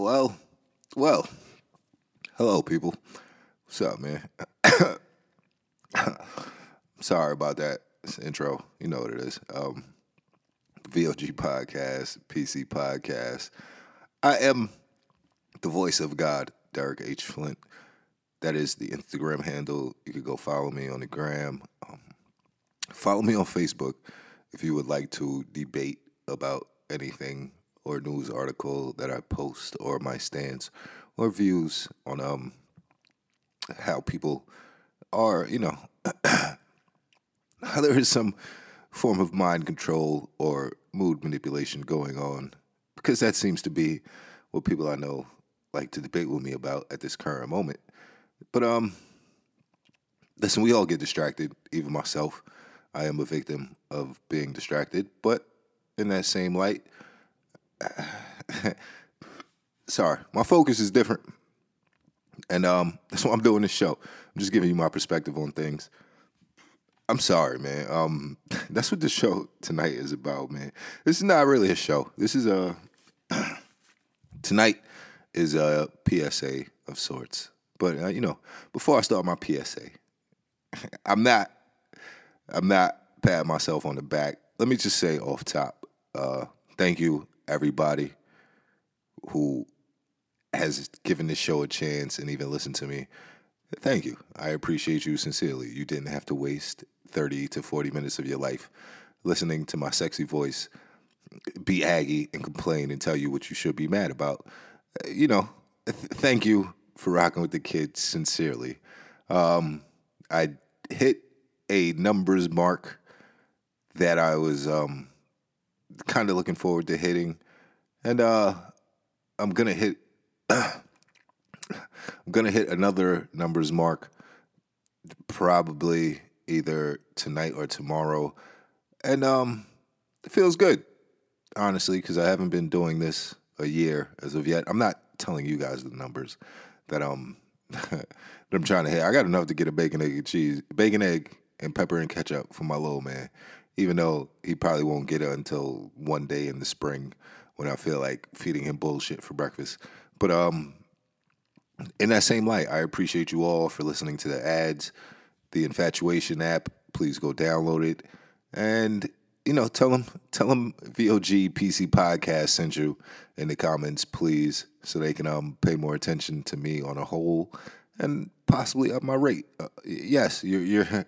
Well, well, hello, people. What's up, man? Sorry about that intro. You know what it is. Um, VOG podcast, PC podcast. I am the voice of God, Derek H. Flint. That is the Instagram handle. You could go follow me on the gram. Um, follow me on Facebook if you would like to debate about anything or news article that I post or my stance or views on um how people are, you know, how there is some form of mind control or mood manipulation going on because that seems to be what people I know like to debate with me about at this current moment. But um listen, we all get distracted, even myself. I am a victim of being distracted, but in that same light, sorry, my focus is different. And um, that's why I'm doing this show. I'm just giving you my perspective on things. I'm sorry, man. Um, that's what the show tonight is about, man. This is not really a show. This is a tonight is a PSA of sorts. But uh, you know, before I start my PSA, I'm not I'm not patting myself on the back. Let me just say off top, uh, thank you everybody who has given this show a chance and even listened to me. Thank you. I appreciate you sincerely. You didn't have to waste 30 to 40 minutes of your life listening to my sexy voice be aggy and complain and tell you what you should be mad about. You know, th- thank you for rocking with the kids sincerely. Um, I hit a numbers mark that I was um, kind of looking forward to hitting, and uh, I'm gonna hit. I'm gonna hit another numbers mark, probably either tonight or tomorrow, and um, it feels good, honestly, because I haven't been doing this a year as of yet. I'm not telling you guys the numbers that um that I'm trying to hit. I got enough to get a bacon egg and cheese, bacon egg and pepper and ketchup for my little man, even though he probably won't get it until one day in the spring when I feel like feeding him bullshit for breakfast. But um, in that same light, I appreciate you all for listening to the ads, the Infatuation app. Please go download it, and you know, tell them, tell them VOG PC podcast sent you in the comments, please, so they can um pay more attention to me on a whole and possibly up my rate. Uh, yes, you're you're.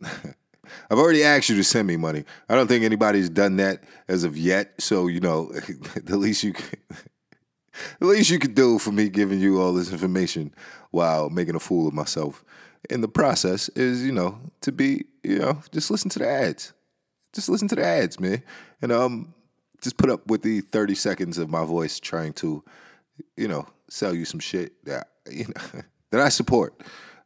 I've already asked you to send me money. I don't think anybody's done that as of yet. So you know, the least you can, the least you could do for me giving you all this information while making a fool of myself in the process is, you know, to be, you know, just listen to the ads. Just listen to the ads, man, and um, just put up with the thirty seconds of my voice trying to, you know, sell you some shit that you know that I support.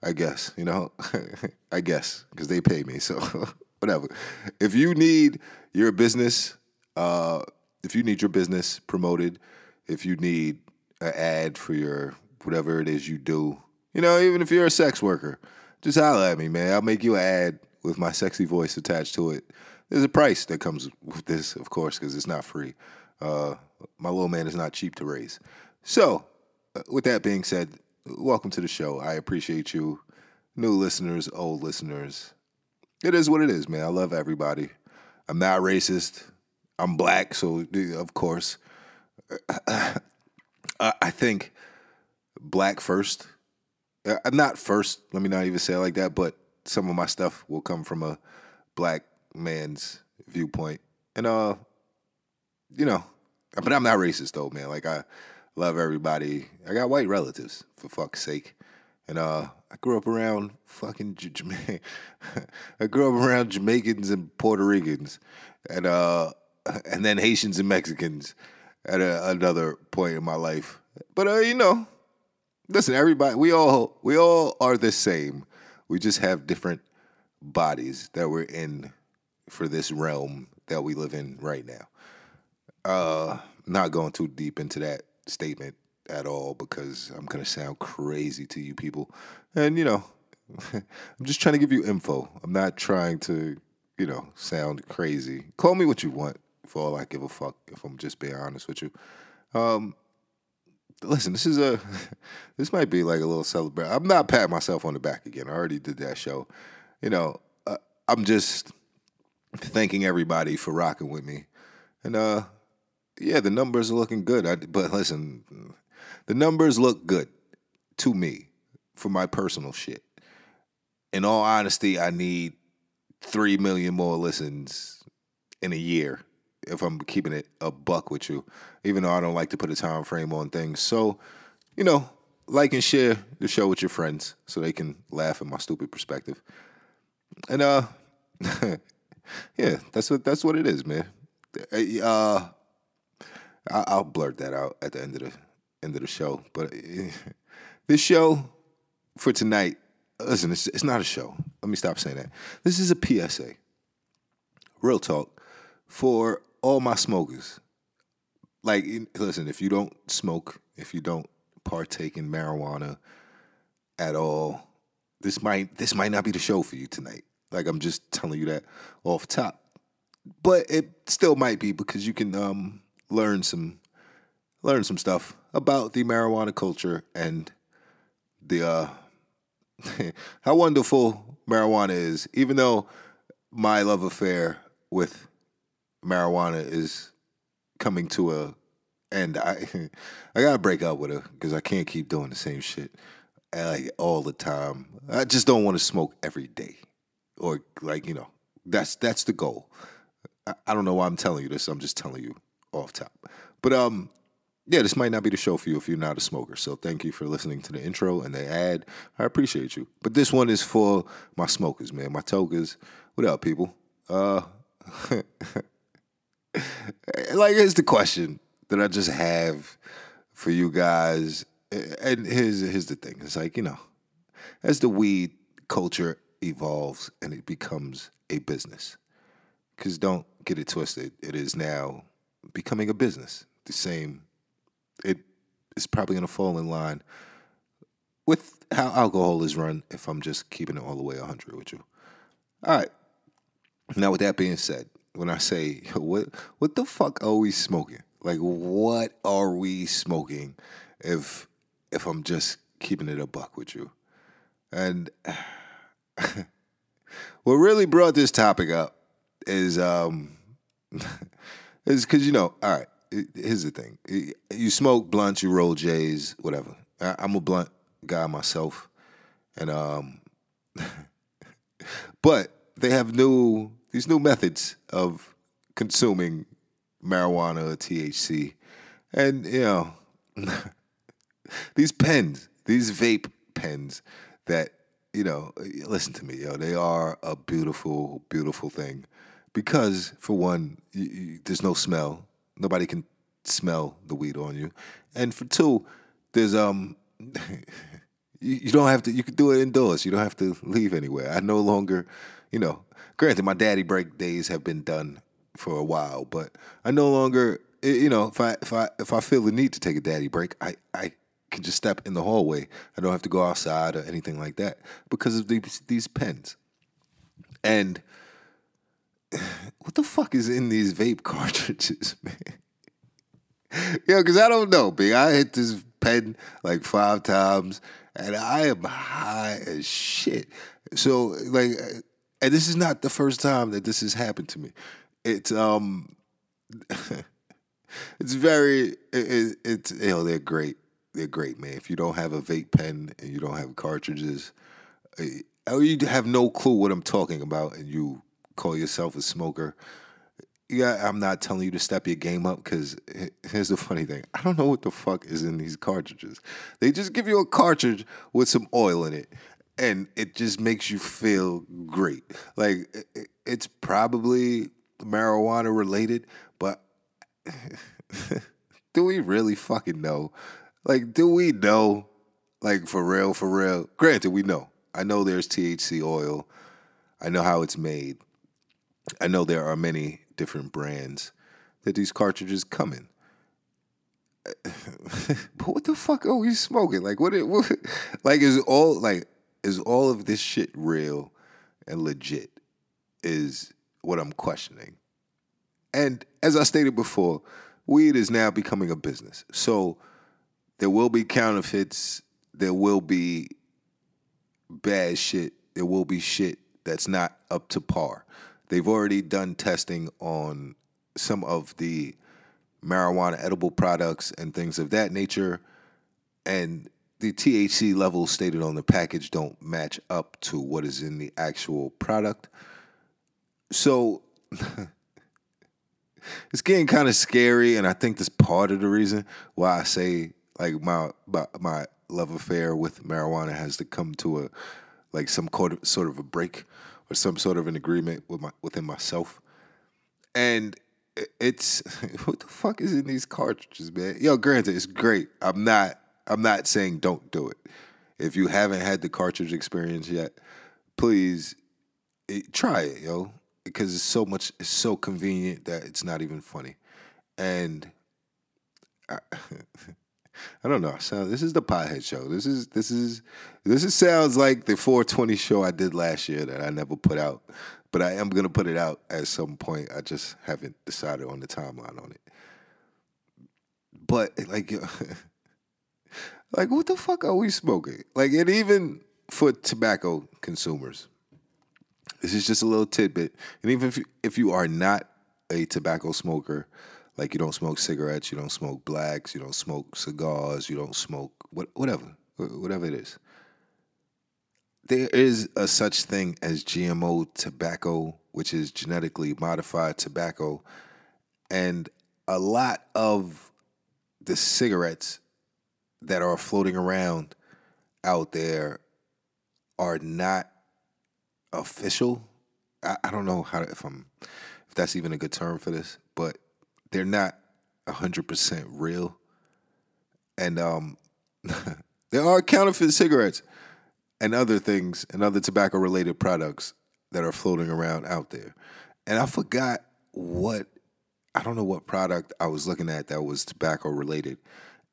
I guess, you know, I guess, because they pay me. So whatever. If you need your business, uh, if you need your business promoted, if you need an ad for your whatever it is you do, you know, even if you're a sex worker, just holler at me, man. I'll make you an ad with my sexy voice attached to it. There's a price that comes with this, of course, because it's not free. Uh, my little man is not cheap to raise. So, uh, with that being said, welcome to the show. I appreciate you, new listeners, old listeners. It is what it is, man. I love everybody. I'm not racist. I'm black, so of course, I think black first. I'm not first. Let me not even say it like that. But some of my stuff will come from a black man's viewpoint, and uh, you know, but I'm not racist though, man. Like I love everybody. I got white relatives for fuck's sake, and uh, I grew up around fucking J- I grew up around Jamaicans and Puerto Ricans, and uh, and then Haitians and Mexicans at a, another point in my life. But uh, you know, listen, everybody, we all we all are the same. We just have different bodies that we're in for this realm that we live in right now. Uh, not going too deep into that statement at all because I'm gonna sound crazy to you people. And you know, I'm just trying to give you info. I'm not trying to, you know, sound crazy. Call me what you want for all I give a fuck if I'm just being honest with you. Um listen, this is a this might be like a little celebration. I'm not patting myself on the back again. I already did that show. You know, uh, I'm just thanking everybody for rocking with me. And uh yeah, the numbers are looking good. I, but listen, the numbers look good to me for my personal shit. In all honesty, I need 3 million more listens in a year if I'm keeping it a buck with you, even though I don't like to put a time frame on things. So, you know, like and share the show with your friends so they can laugh at my stupid perspective. And uh yeah, that's what that's what it is, man. Uh I'll blurt that out at the end of the end of the show. But this show for tonight, listen, it's, it's not a show. Let me stop saying that. This is a PSA. Real talk for all my smokers. Like, listen, if you don't smoke, if you don't partake in marijuana at all, this might this might not be the show for you tonight. Like I'm just telling you that off top. But it still might be because you can um, learn some learn some stuff about the marijuana culture and the uh, how wonderful marijuana is. Even though my love affair with marijuana is coming to a end. I I gotta break up with her because I can't keep doing the same shit like all the time. I just don't want to smoke every day, or like you know that's that's the goal. I, I don't know why I'm telling you this. I'm just telling you off top. But um, yeah, this might not be the show for you if you're not a smoker. So thank you for listening to the intro and the ad. I appreciate you. But this one is for my smokers, man. My tokers. What up, people? Uh like here's the question that I just have for you guys. And here's here's the thing. It's like, you know, as the weed culture evolves and it becomes a business. Cause don't get it twisted. It is now becoming a business. The same it is probably gonna fall in line with how alcohol is run if I'm just keeping it all the way 100 with you. All right. Now, with that being said, when I say what what the fuck are we smoking? Like what are we smoking if if I'm just keeping it a buck with you? And what really brought this topic up is um is because you know, all right. Here's the thing: you smoke blunts, you roll J's, whatever. I'm a blunt guy myself, and um, but they have new these new methods of consuming marijuana or THC. And, you know, these pens, these vape pens that, you know, listen to me, yo, they are a beautiful, beautiful thing. Because, for one, you, you, there's no smell. Nobody can smell the weed on you. And for two, there's, um, you, you don't have to, you can do it indoors. You don't have to leave anywhere. I no longer, you know, granted, my daddy break days have been done for a while, but I no longer, you know, if I if I if I feel the need to take a daddy break, I I can just step in the hallway. I don't have to go outside or anything like that because of these these pens. And what the fuck is in these vape cartridges, man? Yo, because I don't know, big. I hit this pen like five times, and I am high as shit. So, like, and this is not the first time that this has happened to me. It's um, it's very it, it's you know they're great. They're great, man. If you don't have a vape pen and you don't have cartridges, eh, or you have no clue what I'm talking about, and you call yourself a smoker, yeah, I'm not telling you to step your game up because here's the funny thing. I don't know what the fuck is in these cartridges. They just give you a cartridge with some oil in it and it just makes you feel great. Like it's probably marijuana related, but do we really fucking know? Like, do we know? Like for real, for real. Granted, we know. I know there's THC oil. I know how it's made. I know there are many different brands that these cartridges come in. but what the fuck are we smoking? Like what? It, what like is all like is all of this shit real and legit? Is what I'm questioning. And as I stated before, weed is now becoming a business. So there will be counterfeits. There will be bad shit. There will be shit that's not up to par. They've already done testing on some of the marijuana edible products and things of that nature. And the THC levels stated on the package don't match up to what is in the actual product. So it's getting kind of scary, and I think that's part of the reason why I say like my my, my love affair with marijuana has to come to a like some sort of a break or some sort of an agreement with my within myself. And it's what the fuck is in these cartridges, man? Yo, granted, it's great. I'm not I'm not saying don't do it. If you haven't had the cartridge experience yet, please eh, try it, yo, because it's so much it's so convenient that it's not even funny. And I don't know. This is the pothead show. This is this is this is sounds like the 420 show I did last year that I never put out, but I am gonna put it out at some point. I just haven't decided on the timeline on it. But like, like what the fuck are we smoking? Like, and even for tobacco consumers, this is just a little tidbit. And even if you, if you are not a tobacco smoker, like you don't smoke cigarettes, you don't smoke blacks, you don't smoke cigars, you don't smoke what, whatever, whatever it is. There is a such thing as GMO tobacco, which is genetically modified tobacco, and a lot of the cigarettes that are floating around out there are not official. I, I don't know how to, if I'm if that's even a good term for this, but they're not 100% real. And um, there are counterfeit cigarettes and other things and other tobacco related products that are floating around out there. And I forgot what, I don't know what product I was looking at that was tobacco related.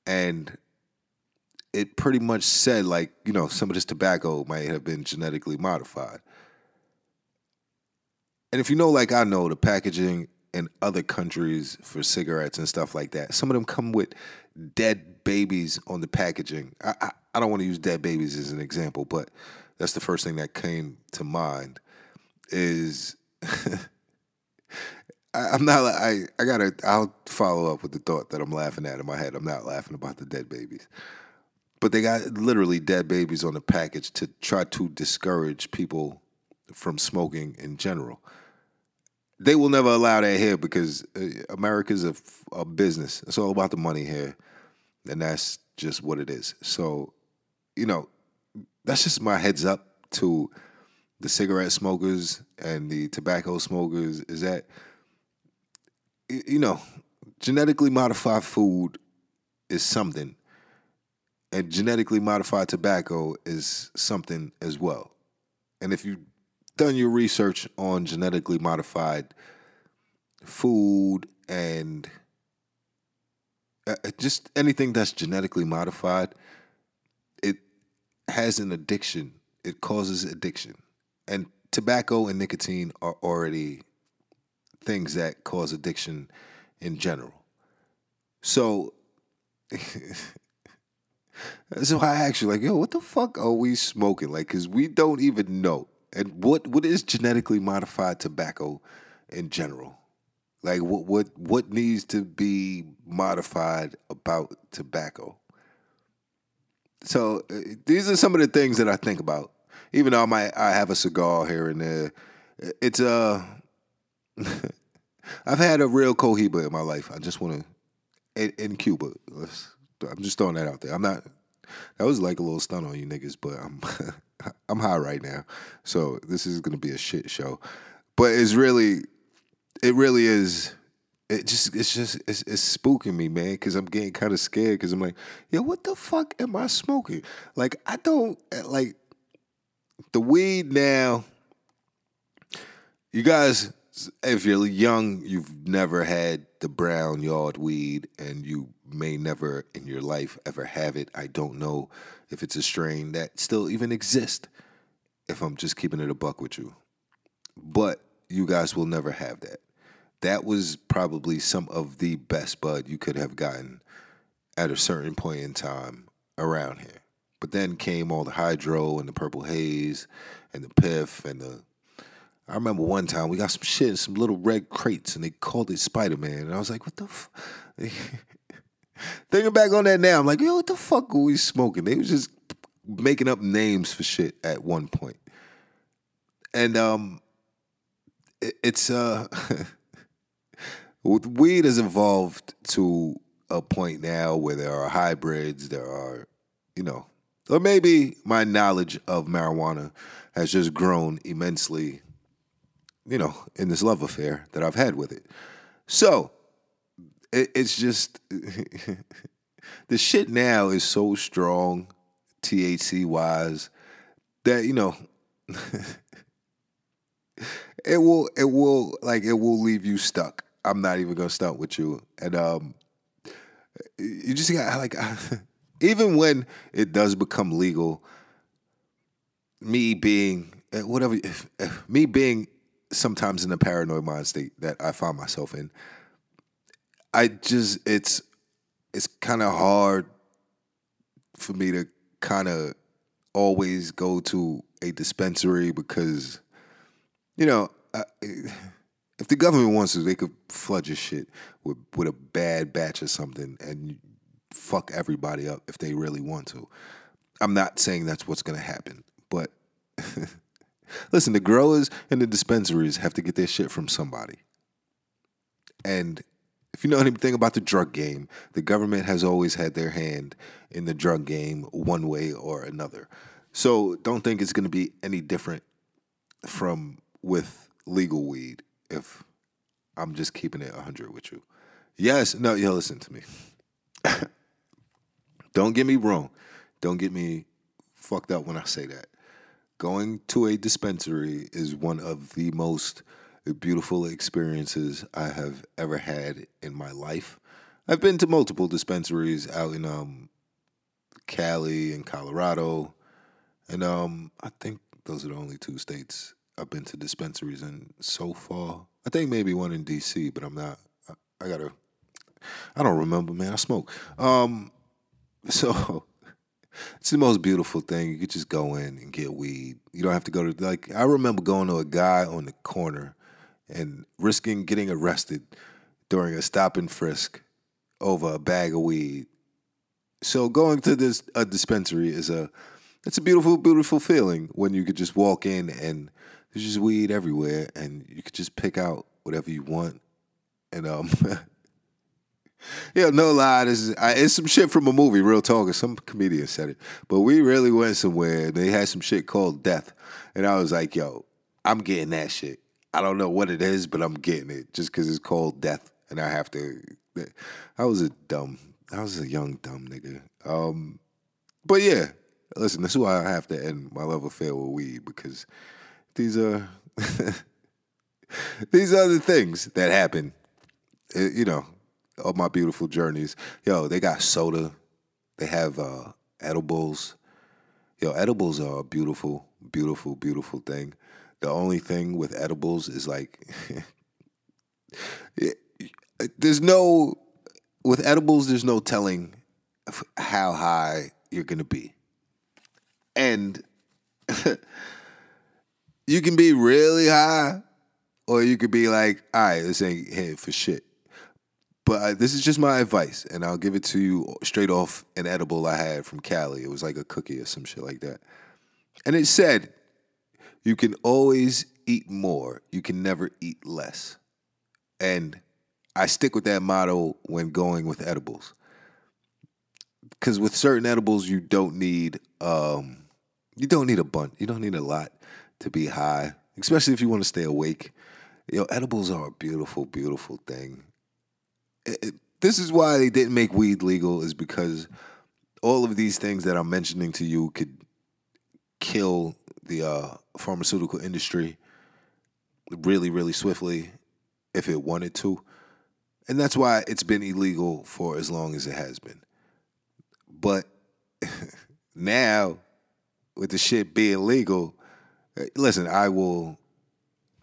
And it pretty much said, like, you know, some of this tobacco might have been genetically modified. And if you know, like I know, the packaging in other countries for cigarettes and stuff like that. Some of them come with dead babies on the packaging. I, I, I don't want to use dead babies as an example, but that's the first thing that came to mind. Is I, am not. I I gotta. I'll follow up with the thought that I'm laughing at in my head. I'm not laughing about the dead babies, but they got literally dead babies on the package to try to discourage people from smoking in general they will never allow that here because uh, America's a, a business. It's all about the money here, and that's just what it is. So, you know, that's just my heads up to the cigarette smokers and the tobacco smokers is that you know genetically modified food is something and genetically modified tobacco is something as well and if you done your research on genetically modified food and uh, uh, just anything that's genetically modified, it has an addiction. It causes addiction. And tobacco and nicotine are already things that cause addiction in general. So, so I actually like, yo, what the fuck are we smoking? Like, cause we don't even know. And what what is genetically modified tobacco in general? Like what what what needs to be modified about tobacco? So uh, these are some of the things that I think about. Even though I might I have a cigar here and there, it's uh I've had a real cohiba in my life. I just want to in, in Cuba. I'm just throwing that out there. I'm not. That was like a little stunt on you niggas, but I'm I'm high right now, so this is gonna be a shit show. But it's really, it really is. It just, it's just, it's, it's spooking me, man, because I'm getting kind of scared. Because I'm like, yo, what the fuck am I smoking? Like, I don't eh, like the weed now. You guys, if you're young, you've never had the brown yard weed, and you may never in your life ever have it. I don't know if it's a strain that still even exists, if I'm just keeping it a buck with you. But you guys will never have that. That was probably some of the best bud you could have gotten at a certain point in time around here. But then came all the hydro and the purple haze and the piff and the. I remember one time we got some shit in some little red crates and they called it Spider Man. And I was like, what the f-? Thinking back on that now, I'm like, yo, what the fuck were we smoking? They was just making up names for shit at one point. And um it, it's uh weed has evolved to a point now where there are hybrids, there are, you know, or maybe my knowledge of marijuana has just grown immensely, you know, in this love affair that I've had with it. So it, it's just the shit now is so strong, THC wise, that you know. it will it will like it will leave you stuck. I'm not even gonna start with you. And um you just got like even when it does become legal, me being eh, whatever, if, if, me being sometimes in a paranoid mind state that I find myself in, I just it's it's kind of hard for me to kind of always go to a dispensary because you know. I, if the government wants to, they could flood your shit with with a bad batch or something and fuck everybody up if they really want to. I'm not saying that's what's going to happen, but listen, the growers and the dispensaries have to get their shit from somebody. And if you know anything about the drug game, the government has always had their hand in the drug game one way or another. So don't think it's going to be any different from with legal weed if I'm just keeping it 100 with you. Yes, no, yo, listen to me. Don't get me wrong. Don't get me fucked up when I say that. Going to a dispensary is one of the most beautiful experiences I have ever had in my life. I've been to multiple dispensaries out in um, Cali and Colorado, and um, I think those are the only two states I've been to dispensaries in so far. I think maybe one in DC, but I'm not. I, I gotta. I don't remember, man. I smoke. Um, so it's the most beautiful thing. You could just go in and get weed. You don't have to go to like. I remember going to a guy on the corner and risking getting arrested during a stop and frisk over a bag of weed. So going to this a dispensary is a it's a beautiful, beautiful feeling when you could just walk in and there's just weed everywhere, and you could just pick out whatever you want. And um, yeah, no lie, this is I, it's some shit from a movie. Real talk, some comedian said it, but we really went somewhere. They had some shit called Death, and I was like, yo, I'm getting that shit. I don't know what it is, but I'm getting it just because it's called Death, and I have to. I was a dumb. I was a young dumb nigga. Um, but yeah, listen, that's why I have to end my love affair with weed because these are these are the things that happen. Eh, you know, of my beautiful journeys. Yo, they got soda. They have uh, edibles. Yo, edibles are a beautiful, beautiful, beautiful thing. The only thing with edibles is like, there's no, with edibles, there's no telling how high you're gonna be. And you can be really high, or you could be like, all right, this ain't hit for shit. But uh, this is just my advice, and I'll give it to you straight off an edible I had from Cali. It was like a cookie or some shit like that. And it said, you can always eat more, you can never eat less. And I stick with that motto when going with edibles. Because with certain edibles, you don't need um, you don't need a bunch, you don't need a lot to be high, especially if you want to stay awake. You know, edibles are a beautiful, beautiful thing. It, it, this is why they didn't make weed legal, is because all of these things that I'm mentioning to you could kill the uh, pharmaceutical industry really, really swiftly if it wanted to. And that's why it's been illegal for as long as it has been. But now, with the shit being legal, listen, I will,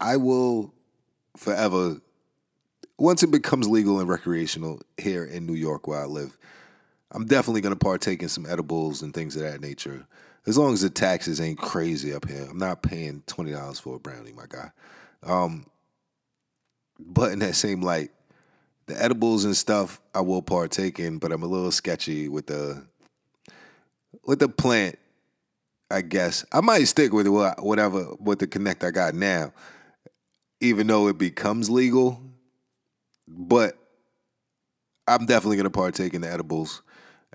I will forever. Once it becomes legal and recreational here in New York, where I live, I'm definitely gonna partake in some edibles and things of that nature. As long as the taxes ain't crazy up here, I'm not paying twenty dollars for a brownie, my guy. Um, but in that same light, the edibles and stuff I will partake in, but I'm a little sketchy with the with the plant. I guess I might stick with whatever with the connect I got now, even though it becomes legal. But I'm definitely gonna partake in the edibles,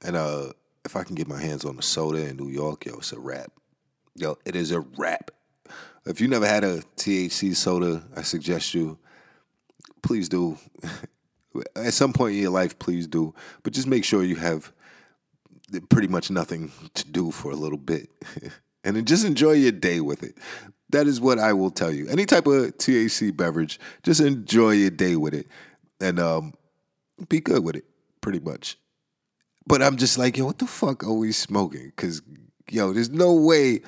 and uh, if I can get my hands on the soda in New York, yo, it's a wrap. Yo, it is a wrap. If you never had a THC soda, I suggest you please do. At some point in your life, please do. But just make sure you have pretty much nothing to do for a little bit. and then just enjoy your day with it. That is what I will tell you. Any type of THC beverage, just enjoy your day with it. And um, be good with it, pretty much. But I'm just like, yo, what the fuck are we smoking? Because, yo, there's no way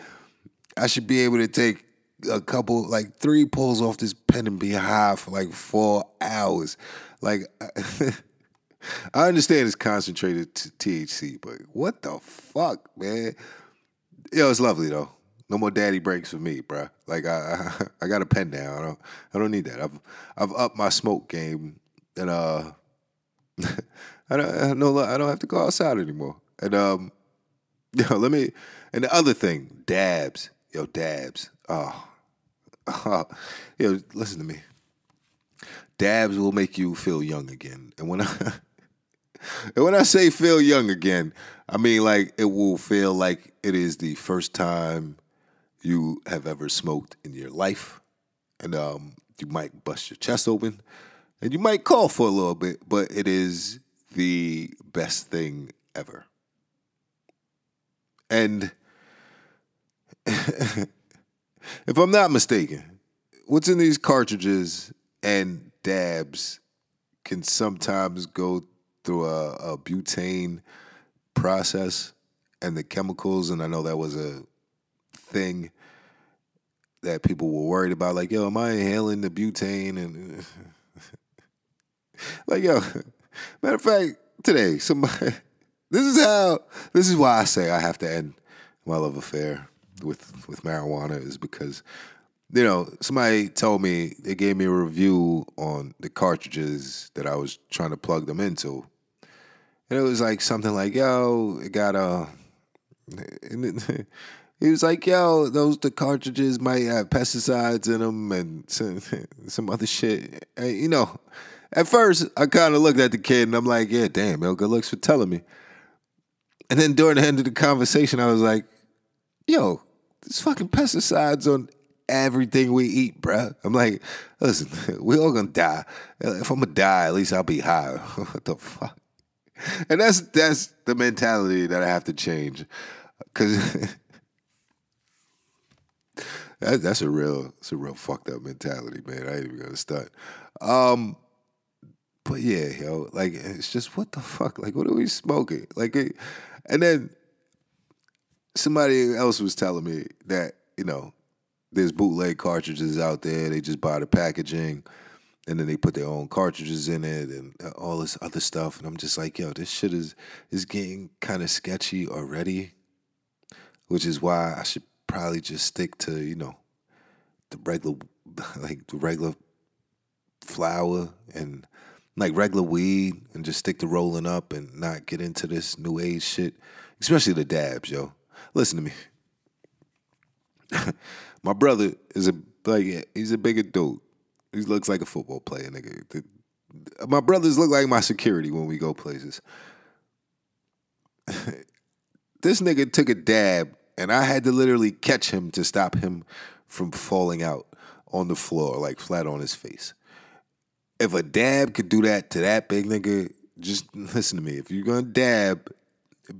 I should be able to take a couple, like three pulls off this pen and be high for like four hours. Like, I understand it's concentrated THC, but what the fuck, man? Yo, it's lovely though. No more daddy breaks for me, bro. Like I, I, I got a pen now. I don't, I don't need that. I've, I've upped my smoke game, and uh, I don't, I don't, I don't have to go outside anymore. And um, yo, let me. And the other thing, dabs, yo, dabs. Oh, oh, yo, listen to me. Dabs will make you feel young again, and when I. And when I say feel young again, I mean like it will feel like it is the first time you have ever smoked in your life. And um, you might bust your chest open and you might cough for a little bit, but it is the best thing ever. And if I'm not mistaken, what's in these cartridges and dabs can sometimes go through a, a butane process and the chemicals, and I know that was a thing that people were worried about. Like, yo, am I inhaling the butane? And like, yo, matter of fact, today, somebody, this is how, this is why I say I have to end my love affair with with marijuana is because you know, somebody told me they gave me a review on the cartridges that I was trying to plug them into. And it was like something like, yo, it got uh, a. he was like, yo, those the cartridges might have pesticides in them and some, some other shit. And, you know, at first I kind of looked at the kid and I'm like, yeah, damn, yo, good looks for telling me. And then during the end of the conversation, I was like, yo, there's fucking pesticides on everything we eat, bruh. I'm like, listen, we all gonna die. If I'm gonna die, at least I'll be high. what the fuck? and that's that's the mentality that I have to change, because that, that's a real it's a real fucked up mentality, man. I ain't even gonna start. Um, but yeah, yo, like it's just what the fuck? Like, what are we smoking? Like, and then somebody else was telling me that you know there's bootleg cartridges out there. They just buy the packaging and then they put their own cartridges in it and uh, all this other stuff. And I'm just like, yo, this shit is is getting kind of sketchy already, which is why I should probably just stick to you know the regular like the regular flower and like regular weed and just stick to rolling up and not get into this new age shit, especially the dabs, yo. Listen to me. My brother is a like he's a bigger dude. He looks like a football player, nigga. The, my brothers look like my security when we go places. this nigga took a dab, and I had to literally catch him to stop him from falling out on the floor, like flat on his face. If a dab could do that to that big nigga, just listen to me. If you're gonna dab,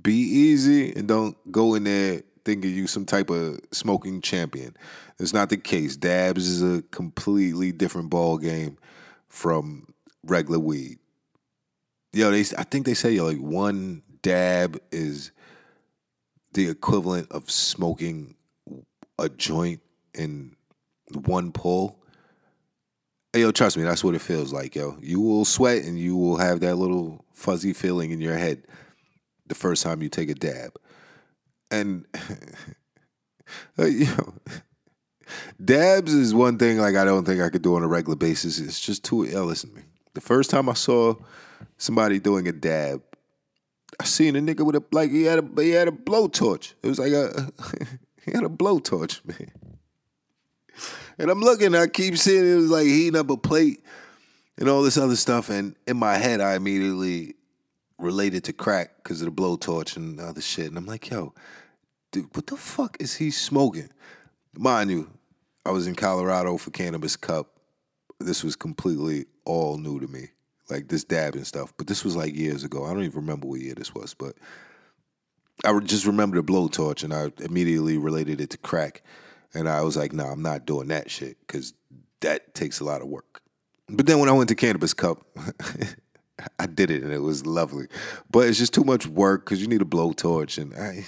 be easy and don't go in there thinking you some type of smoking champion. It's not the case. Dabs is a completely different ball game from regular weed. Yo, they I think they say like one dab is the equivalent of smoking a joint in one pull. Hey, yo, trust me, that's what it feels like, yo. You will sweat and you will have that little fuzzy feeling in your head. the first time you take a dab. And you know, dabs is one thing like I don't think I could do on a regular basis. It's just too. Listen me. The first time I saw somebody doing a dab, I seen a nigga with a like he had a he had a blowtorch. It was like a he had a blowtorch, man. And I'm looking, I keep seeing it was like heating up a plate and all this other stuff. And in my head, I immediately related to crack because of the blowtorch and other shit. And I'm like, yo, dude, what the fuck is he smoking? Mind you, I was in Colorado for Cannabis Cup. This was completely all new to me, like this dab and stuff. But this was like years ago. I don't even remember what year this was, but I just remember the blowtorch and I immediately related it to crack. And I was like, no, nah, I'm not doing that shit because that takes a lot of work. But then when I went to Cannabis Cup, I did it and it was lovely. But it's just too much work because you need a blowtorch and I,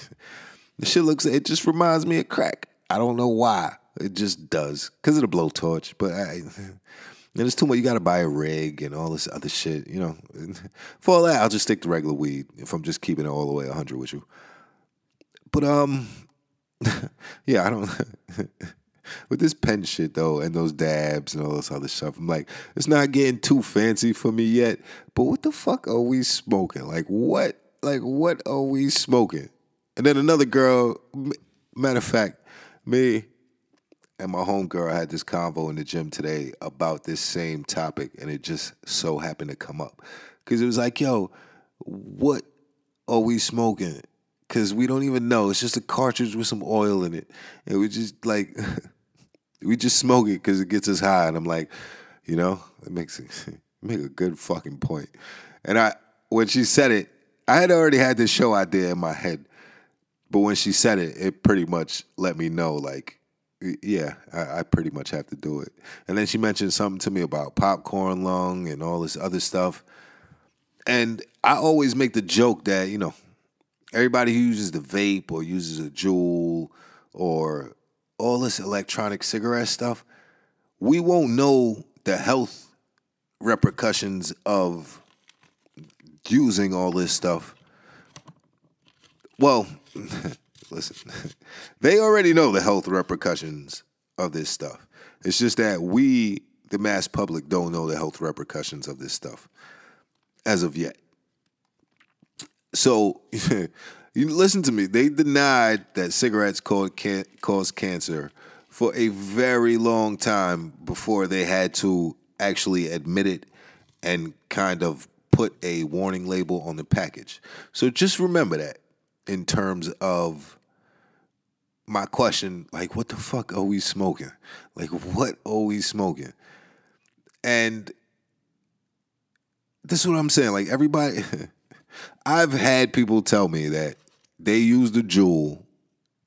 the shit looks. It just reminds me of crack. I don't know why. It just does because of the blowtorch. But I, and it's too much. You got to buy a rig and all this other shit. You know, for all that, I'll just stick to regular weed if I'm just keeping it all the way 100 with you. But um, yeah, I don't. with this pen shit though, and those dabs and all this other stuff, I'm like, it's not getting too fancy for me yet. But what the fuck are we smoking? Like what? Like what are we smoking? And then another girl, matter of fact, me and my homegirl had this convo in the gym today about this same topic, and it just so happened to come up because it was like, yo, what are we smoking? Because we don't even know. It's just a cartridge with some oil in it, and we just like we just smoke it because it gets us high. And I'm like, you know, it makes it make a good fucking point. And I when she said it, I had already had this show idea in my head, but when she said it, it pretty much let me know like. Yeah, I, I pretty much have to do it. And then she mentioned something to me about popcorn lung and all this other stuff. And I always make the joke that, you know, everybody who uses the vape or uses a Juul or all this electronic cigarette stuff, we won't know the health repercussions of using all this stuff. Well, listen, they already know the health repercussions of this stuff. It's just that we, the mass public, don't know the health repercussions of this stuff as of yet. So, you listen to me. They denied that cigarettes cause, can, cause cancer for a very long time before they had to actually admit it and kind of put a warning label on the package. So just remember that in terms of my question like, what the fuck are we smoking? Like, what are we smoking? And this is what I'm saying. Like, everybody. I've had people tell me that they use the Juul,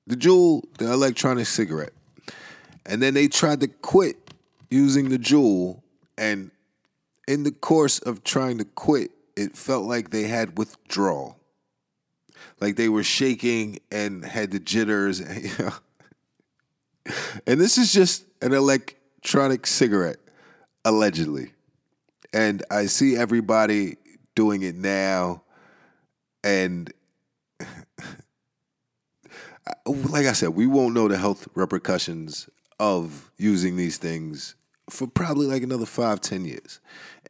the Juul, the electronic cigarette, and then they tried to quit using the Juul, and in the course of trying to quit, it felt like they had withdrawal, like they were shaking and had the jitters, and, you know. And this is just an electronic cigarette, allegedly. And I see everybody doing it now and like I said, we won't know the health repercussions of using these things for probably like another five, ten years.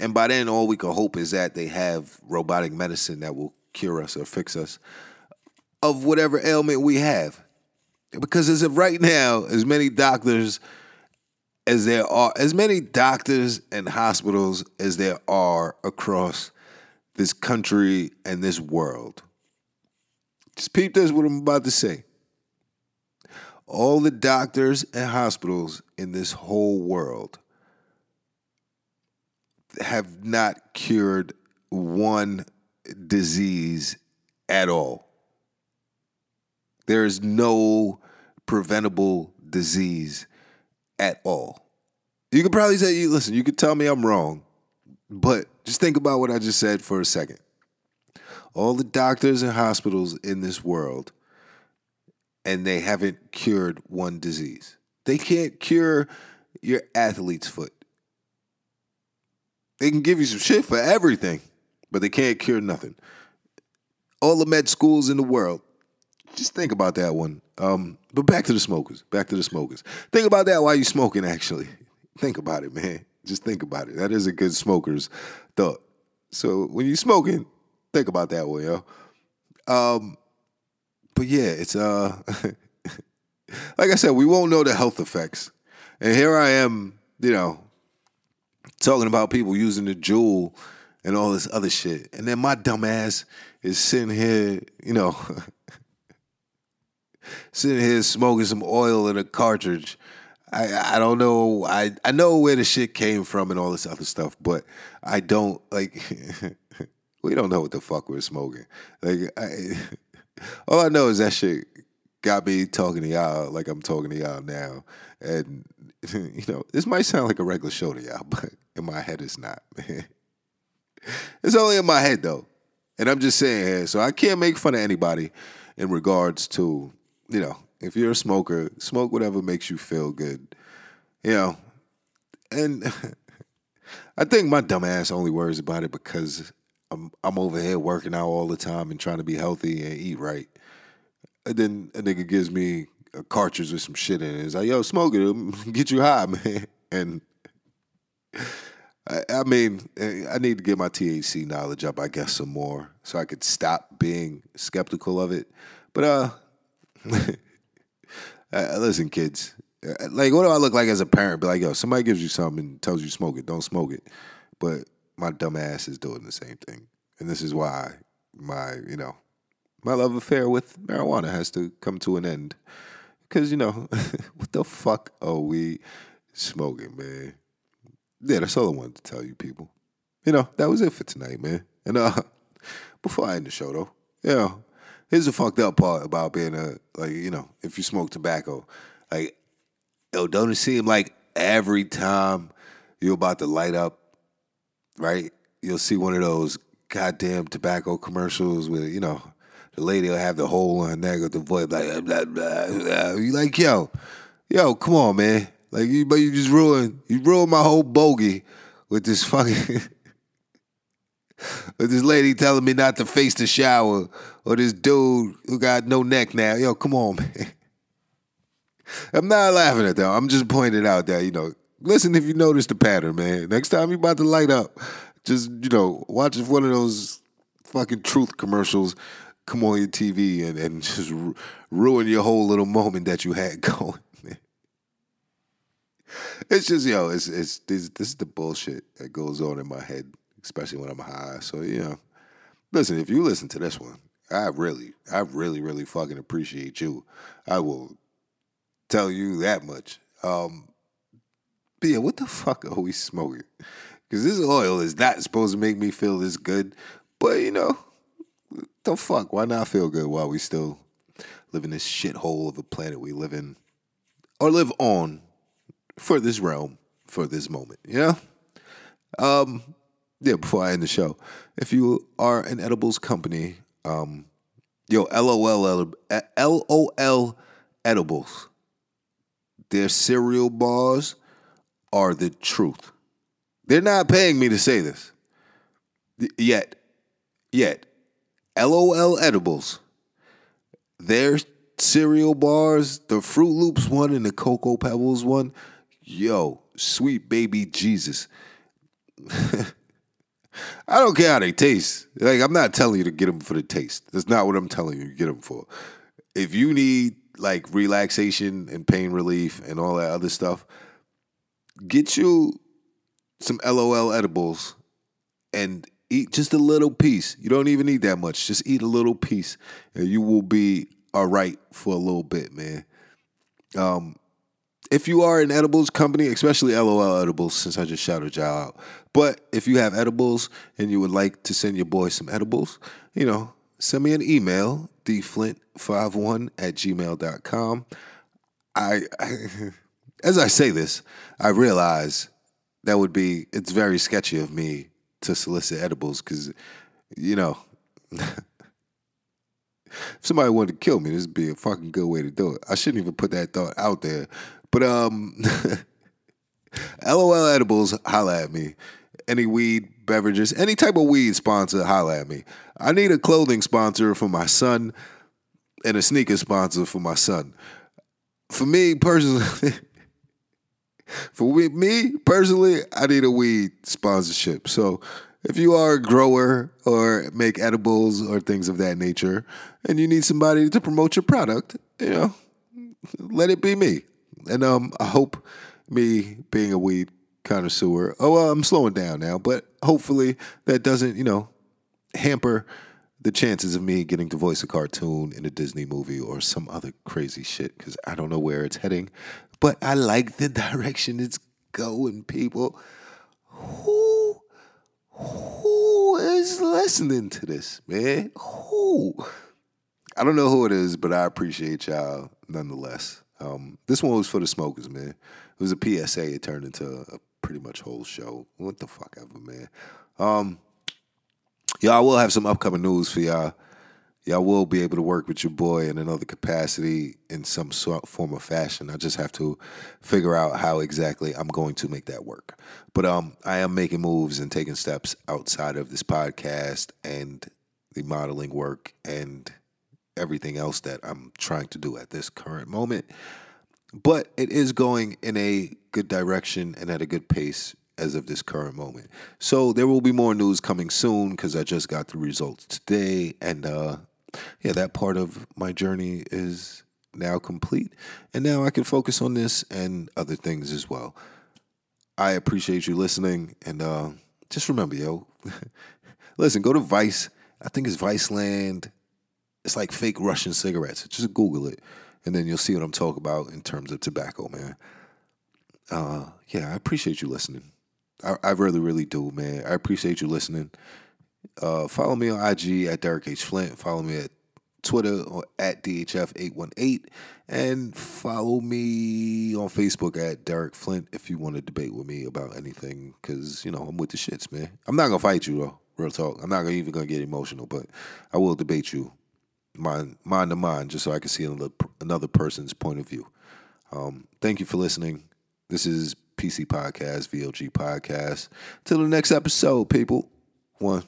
And by then, all we can hope is that they have robotic medicine that will cure us or fix us of whatever ailment we have. Because as of right now, as many doctors as there are, as many doctors and hospitals as there are across this country and this world. Just peep this what I'm about to say. All the doctors and hospitals in this whole world have not cured one disease at all. There is no preventable disease at all. You could probably say, listen, you could tell me I'm wrong, but just think about what I just said for a second. All the doctors and hospitals in this world, and they haven't cured one disease. They can't cure your athlete's foot. They can give you some shit for everything, but they can't cure nothing. all the med schools in the world. Just think about that one. Um, but back to the smokers. Back to the smokers. Think about that while you're smoking. Actually, think about it, man. Just think about it. That is a good smoker's thought. So when you're smoking, think about that way, yo. Um, but yeah, it's uh, like I said, we won't know the health effects, and here I am, you know, talking about people using the Juul and all this other shit, and then my dumb ass is sitting here, you know, sitting here smoking some oil in a cartridge. I I don't know. I I know where the shit came from and all this other stuff, but I don't like. we don't know what the fuck we're smoking. Like, I, all I know is that shit got me talking to y'all like I'm talking to y'all now, and you know this might sound like a regular show to y'all, but in my head it's not. it's only in my head though, and I'm just saying so I can't make fun of anybody in regards to you know if you're a smoker, smoke whatever makes you feel good, you know, and. I think my dumb ass only worries about it because I'm I'm over here working out all the time and trying to be healthy and eat right. And then a nigga gives me a cartridge with some shit in it. It's like, yo, smoke it, get you high, man. And I, I mean, eh, I need to get my THC knowledge up, I guess, some more, so I could stop being skeptical of it. But uh, uh listen, kids, uh, like, what do I look like as a parent? Be like, yo, somebody gives you something and tells you smoke it, don't smoke it. But my dumb ass is doing the same thing. And this is why my, you know, my love affair with marijuana has to come to an end. Because, you know, what the fuck are we smoking, man? Yeah, that's all I wanted to tell you people. You know, that was it for tonight, man. And uh before I end the show though, you know, here's the fucked up part about being a like, you know, if you smoke tobacco. Like, yo, don't it seem like every time you're about to light up right? You'll see one of those goddamn tobacco commercials where, you know, the lady will have the hole on her neck with the voice like blah, blah, blah. You like, yo, yo, come on, man. Like you but you just ruined you ruined my whole bogey with this fucking with this lady telling me not to face the shower or this dude who got no neck now. Yo, come on, man. I'm not laughing at that. I'm just pointing out that, you know, listen if you notice the pattern, man. Next time you're about to light up, just you know, watch if one of those fucking truth commercials come on your TV and, and just ru- ruin your whole little moment that you had going. It's just yo, it's it's this, this is the bullshit that goes on in my head, especially when I'm high. So you know, listen, if you listen to this one, I really, I really, really fucking appreciate you. I will tell you that much. Um, but yeah, what the fuck are we smoking? Because this oil is not supposed to make me feel this good. But you know, the fuck? Why not feel good while we still live in this shithole of a planet we live in, or live on for this realm, for this moment? You know. Um, yeah. Before I end the show, if you are an edibles company, um, yo, LOL, LOL edibles. Their cereal bars are the truth. They're not paying me to say this. Yet. Yet. LOL edibles. Their cereal bars, the Froot Loops one and the Cocoa Pebbles one, yo, sweet baby Jesus. I don't care how they taste. Like I'm not telling you to get them for the taste. That's not what I'm telling you get them for. If you need like relaxation and pain relief and all that other stuff, get you some LOL edibles and eat just a little piece. You don't even need that much. Just eat a little piece, and you will be all right for a little bit, man. Um, if you are an edibles company, especially LOL edibles, since I just shouted y'all out, but if you have edibles and you would like to send your boy some edibles, you know, send me an email, dflint51 at gmail.com. I, I as I say this, I realize that would be it's very sketchy of me to solicit edibles because, you know, if somebody wanted to kill me, this would be a fucking good way to do it. I shouldn't even put that thought out there. But um LOL edibles, holla at me. Any weed beverages, any type of weed sponsor, holla at me. I need a clothing sponsor for my son and a sneaker sponsor for my son. For me personally, for me personally, I need a weed sponsorship. So if you are a grower or make edibles or things of that nature, and you need somebody to promote your product, you know, let it be me. And um, I hope me being a weed connoisseur. Oh, well, I'm slowing down now, but hopefully that doesn't, you know, hamper the chances of me getting to voice a cartoon in a Disney movie or some other crazy shit because I don't know where it's heading. But I like the direction it's going, people. Who who is listening to this, man? Who? I don't know who it is, but I appreciate y'all nonetheless. Um, this one was for the smokers, man. It was a PSA. It turned into a pretty much whole show. What the fuck ever, man. Um, y'all will have some upcoming news for y'all. Y'all will be able to work with your boy in another capacity in some sort form of fashion. I just have to figure out how exactly I'm going to make that work. But um, I am making moves and taking steps outside of this podcast and the modeling work and everything else that I'm trying to do at this current moment. But it is going in a good direction and at a good pace as of this current moment. So there will be more news coming soon because I just got the results today. And uh, yeah, that part of my journey is now complete. And now I can focus on this and other things as well. I appreciate you listening. And uh, just remember, yo, listen, go to Vice. I think it's Viceland. It's like fake Russian cigarettes. Just Google it and then you'll see what I'm talking about in terms of tobacco, man. Uh, yeah, I appreciate you listening. I, I really, really do, man. I appreciate you listening. Uh, follow me on IG at Derek H. Flint. Follow me at Twitter or at DHF818. And follow me on Facebook at Derek Flint if you want to debate with me about anything. Because, you know, I'm with the shits, man. I'm not going to fight you, though. Real talk. I'm not even going to get emotional, but I will debate you mind mind to mind, just so I can see another another person's point of view. Um, thank you for listening. This is PC Podcast, VLG Podcast. Till the next episode, people. One.